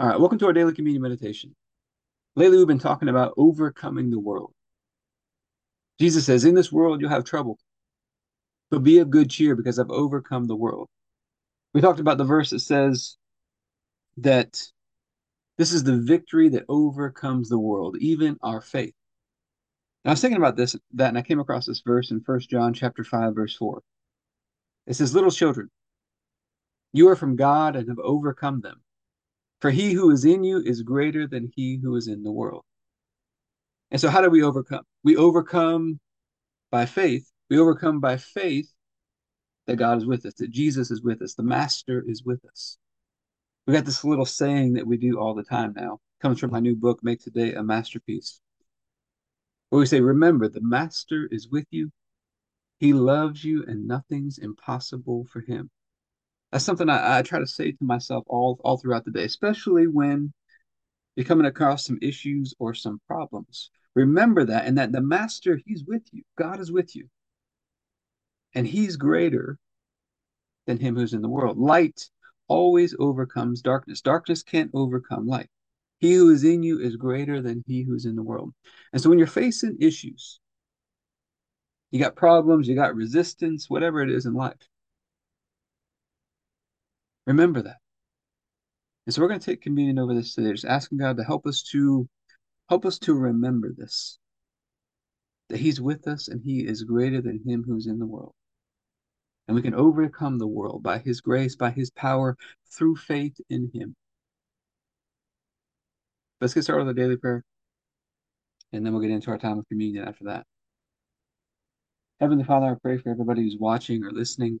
All right, welcome to our daily communion meditation. Lately, we've been talking about overcoming the world. Jesus says, In this world, you'll have trouble, but be of good cheer because I've overcome the world. We talked about the verse that says that this is the victory that overcomes the world, even our faith. I was thinking about this, that, and I came across this verse in 1 John chapter 5, verse 4. It says, Little children, you are from God and have overcome them. For he who is in you is greater than he who is in the world. And so, how do we overcome? We overcome by faith. We overcome by faith that God is with us, that Jesus is with us, the Master is with us. We got this little saying that we do all the time now. It comes from my new book, Make Today a Masterpiece. Where we say, Remember, the Master is with you. He loves you, and nothing's impossible for him. That's something I, I try to say to myself all, all throughout the day, especially when you're coming across some issues or some problems. Remember that, and that the Master, He's with you. God is with you. And He's greater than Him who's in the world. Light always overcomes darkness. Darkness can't overcome light. He who is in you is greater than he who's in the world. And so when you're facing issues, you got problems, you got resistance, whatever it is in life, remember that. And so we're going to take communion over this today, just asking God to help us to help us to remember this. That He's with us and He is greater than him who's in the world. And we can overcome the world by His grace, by His power, through faith in Him. Let's get started with a daily prayer. And then we'll get into our time of communion after that. Heavenly Father, I pray for everybody who's watching or listening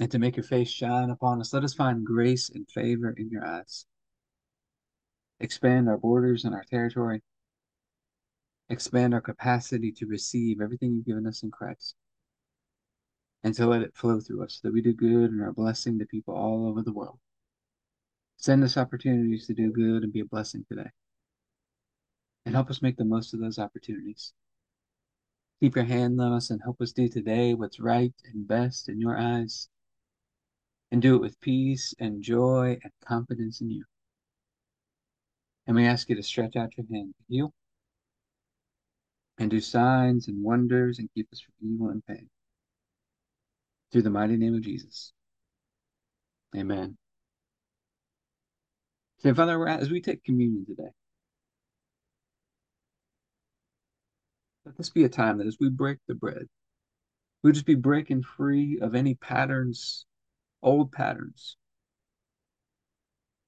and to make your face shine upon us. Let us find grace and favor in your eyes. Expand our borders and our territory. Expand our capacity to receive everything you've given us in Christ. And to let it flow through us so that we do good and are a blessing to people all over the world. Send us opportunities to do good and be a blessing today. And help us make the most of those opportunities. Keep your hand on us and help us do today what's right and best in your eyes and do it with peace and joy and confidence in you. And we ask you to stretch out your hand to heal and do signs and wonders and keep us from evil and pain. Through the mighty name of Jesus. Amen. So, Father, as we take communion today, let this be a time that as we break the bread, we'll just be breaking free of any patterns old patterns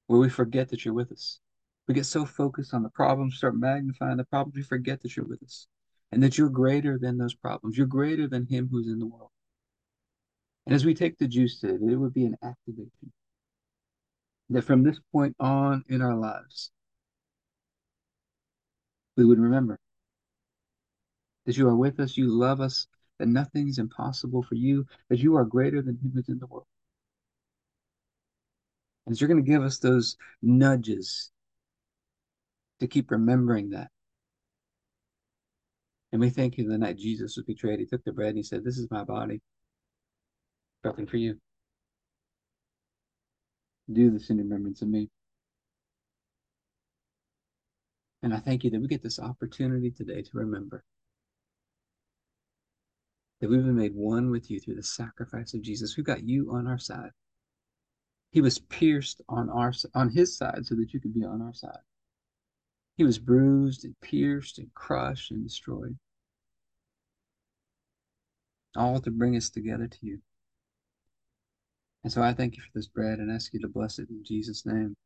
where we forget that you're with us. We get so focused on the problems, start magnifying the problems, we forget that you're with us and that you're greater than those problems. You're greater than him who's in the world. And as we take the juice today, it would be an activation that from this point on in our lives, we would remember that you are with us, you love us, that nothing's impossible for you, that you are greater than him who's in the world. And you're going to give us those nudges to keep remembering that. And we thank you the night Jesus was betrayed. He took the bread and he said, This is my body, broken for you. Do this in remembrance of me. And I thank you that we get this opportunity today to remember that we've been made one with you through the sacrifice of Jesus. We've got you on our side. He was pierced on our on his side so that you could be on our side. He was bruised and pierced and crushed and destroyed. All to bring us together to you. And so I thank you for this bread and ask you to bless it in Jesus' name.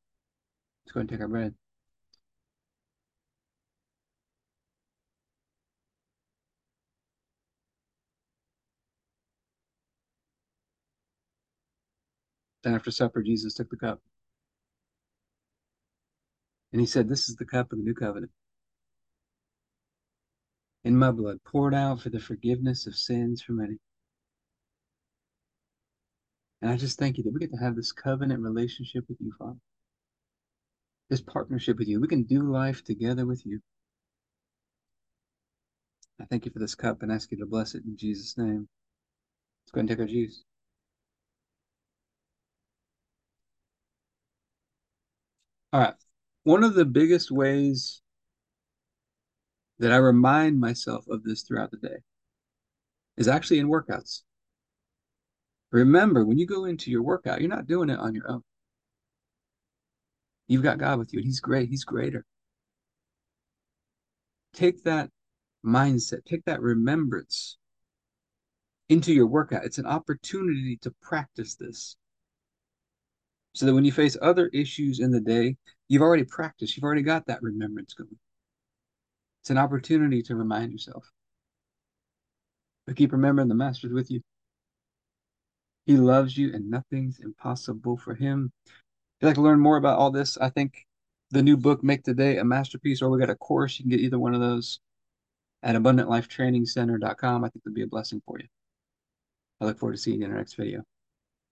Let's go and take our bread. Then after supper, Jesus took the cup. And he said, This is the cup of the new covenant. In my blood, poured out for the forgiveness of sins for many. And I just thank you that we get to have this covenant relationship with you, Father. This partnership with you. We can do life together with you. I thank you for this cup and ask you to bless it in Jesus' name. Let's go and take our juice. All right. One of the biggest ways that I remind myself of this throughout the day is actually in workouts. Remember, when you go into your workout, you're not doing it on your own. You've got God with you, and He's great. He's greater. Take that mindset, take that remembrance into your workout. It's an opportunity to practice this so that when you face other issues in the day, you've already practiced, you've already got that remembrance going. It's an opportunity to remind yourself. But keep remembering the Master's with you. He loves you and nothing's impossible for him. If you'd like to learn more about all this, I think the new book, Make Today a Masterpiece, or we got a course, you can get either one of those at abundantlifetrainingcenter.com. I think it'll be a blessing for you. I look forward to seeing you in our next video.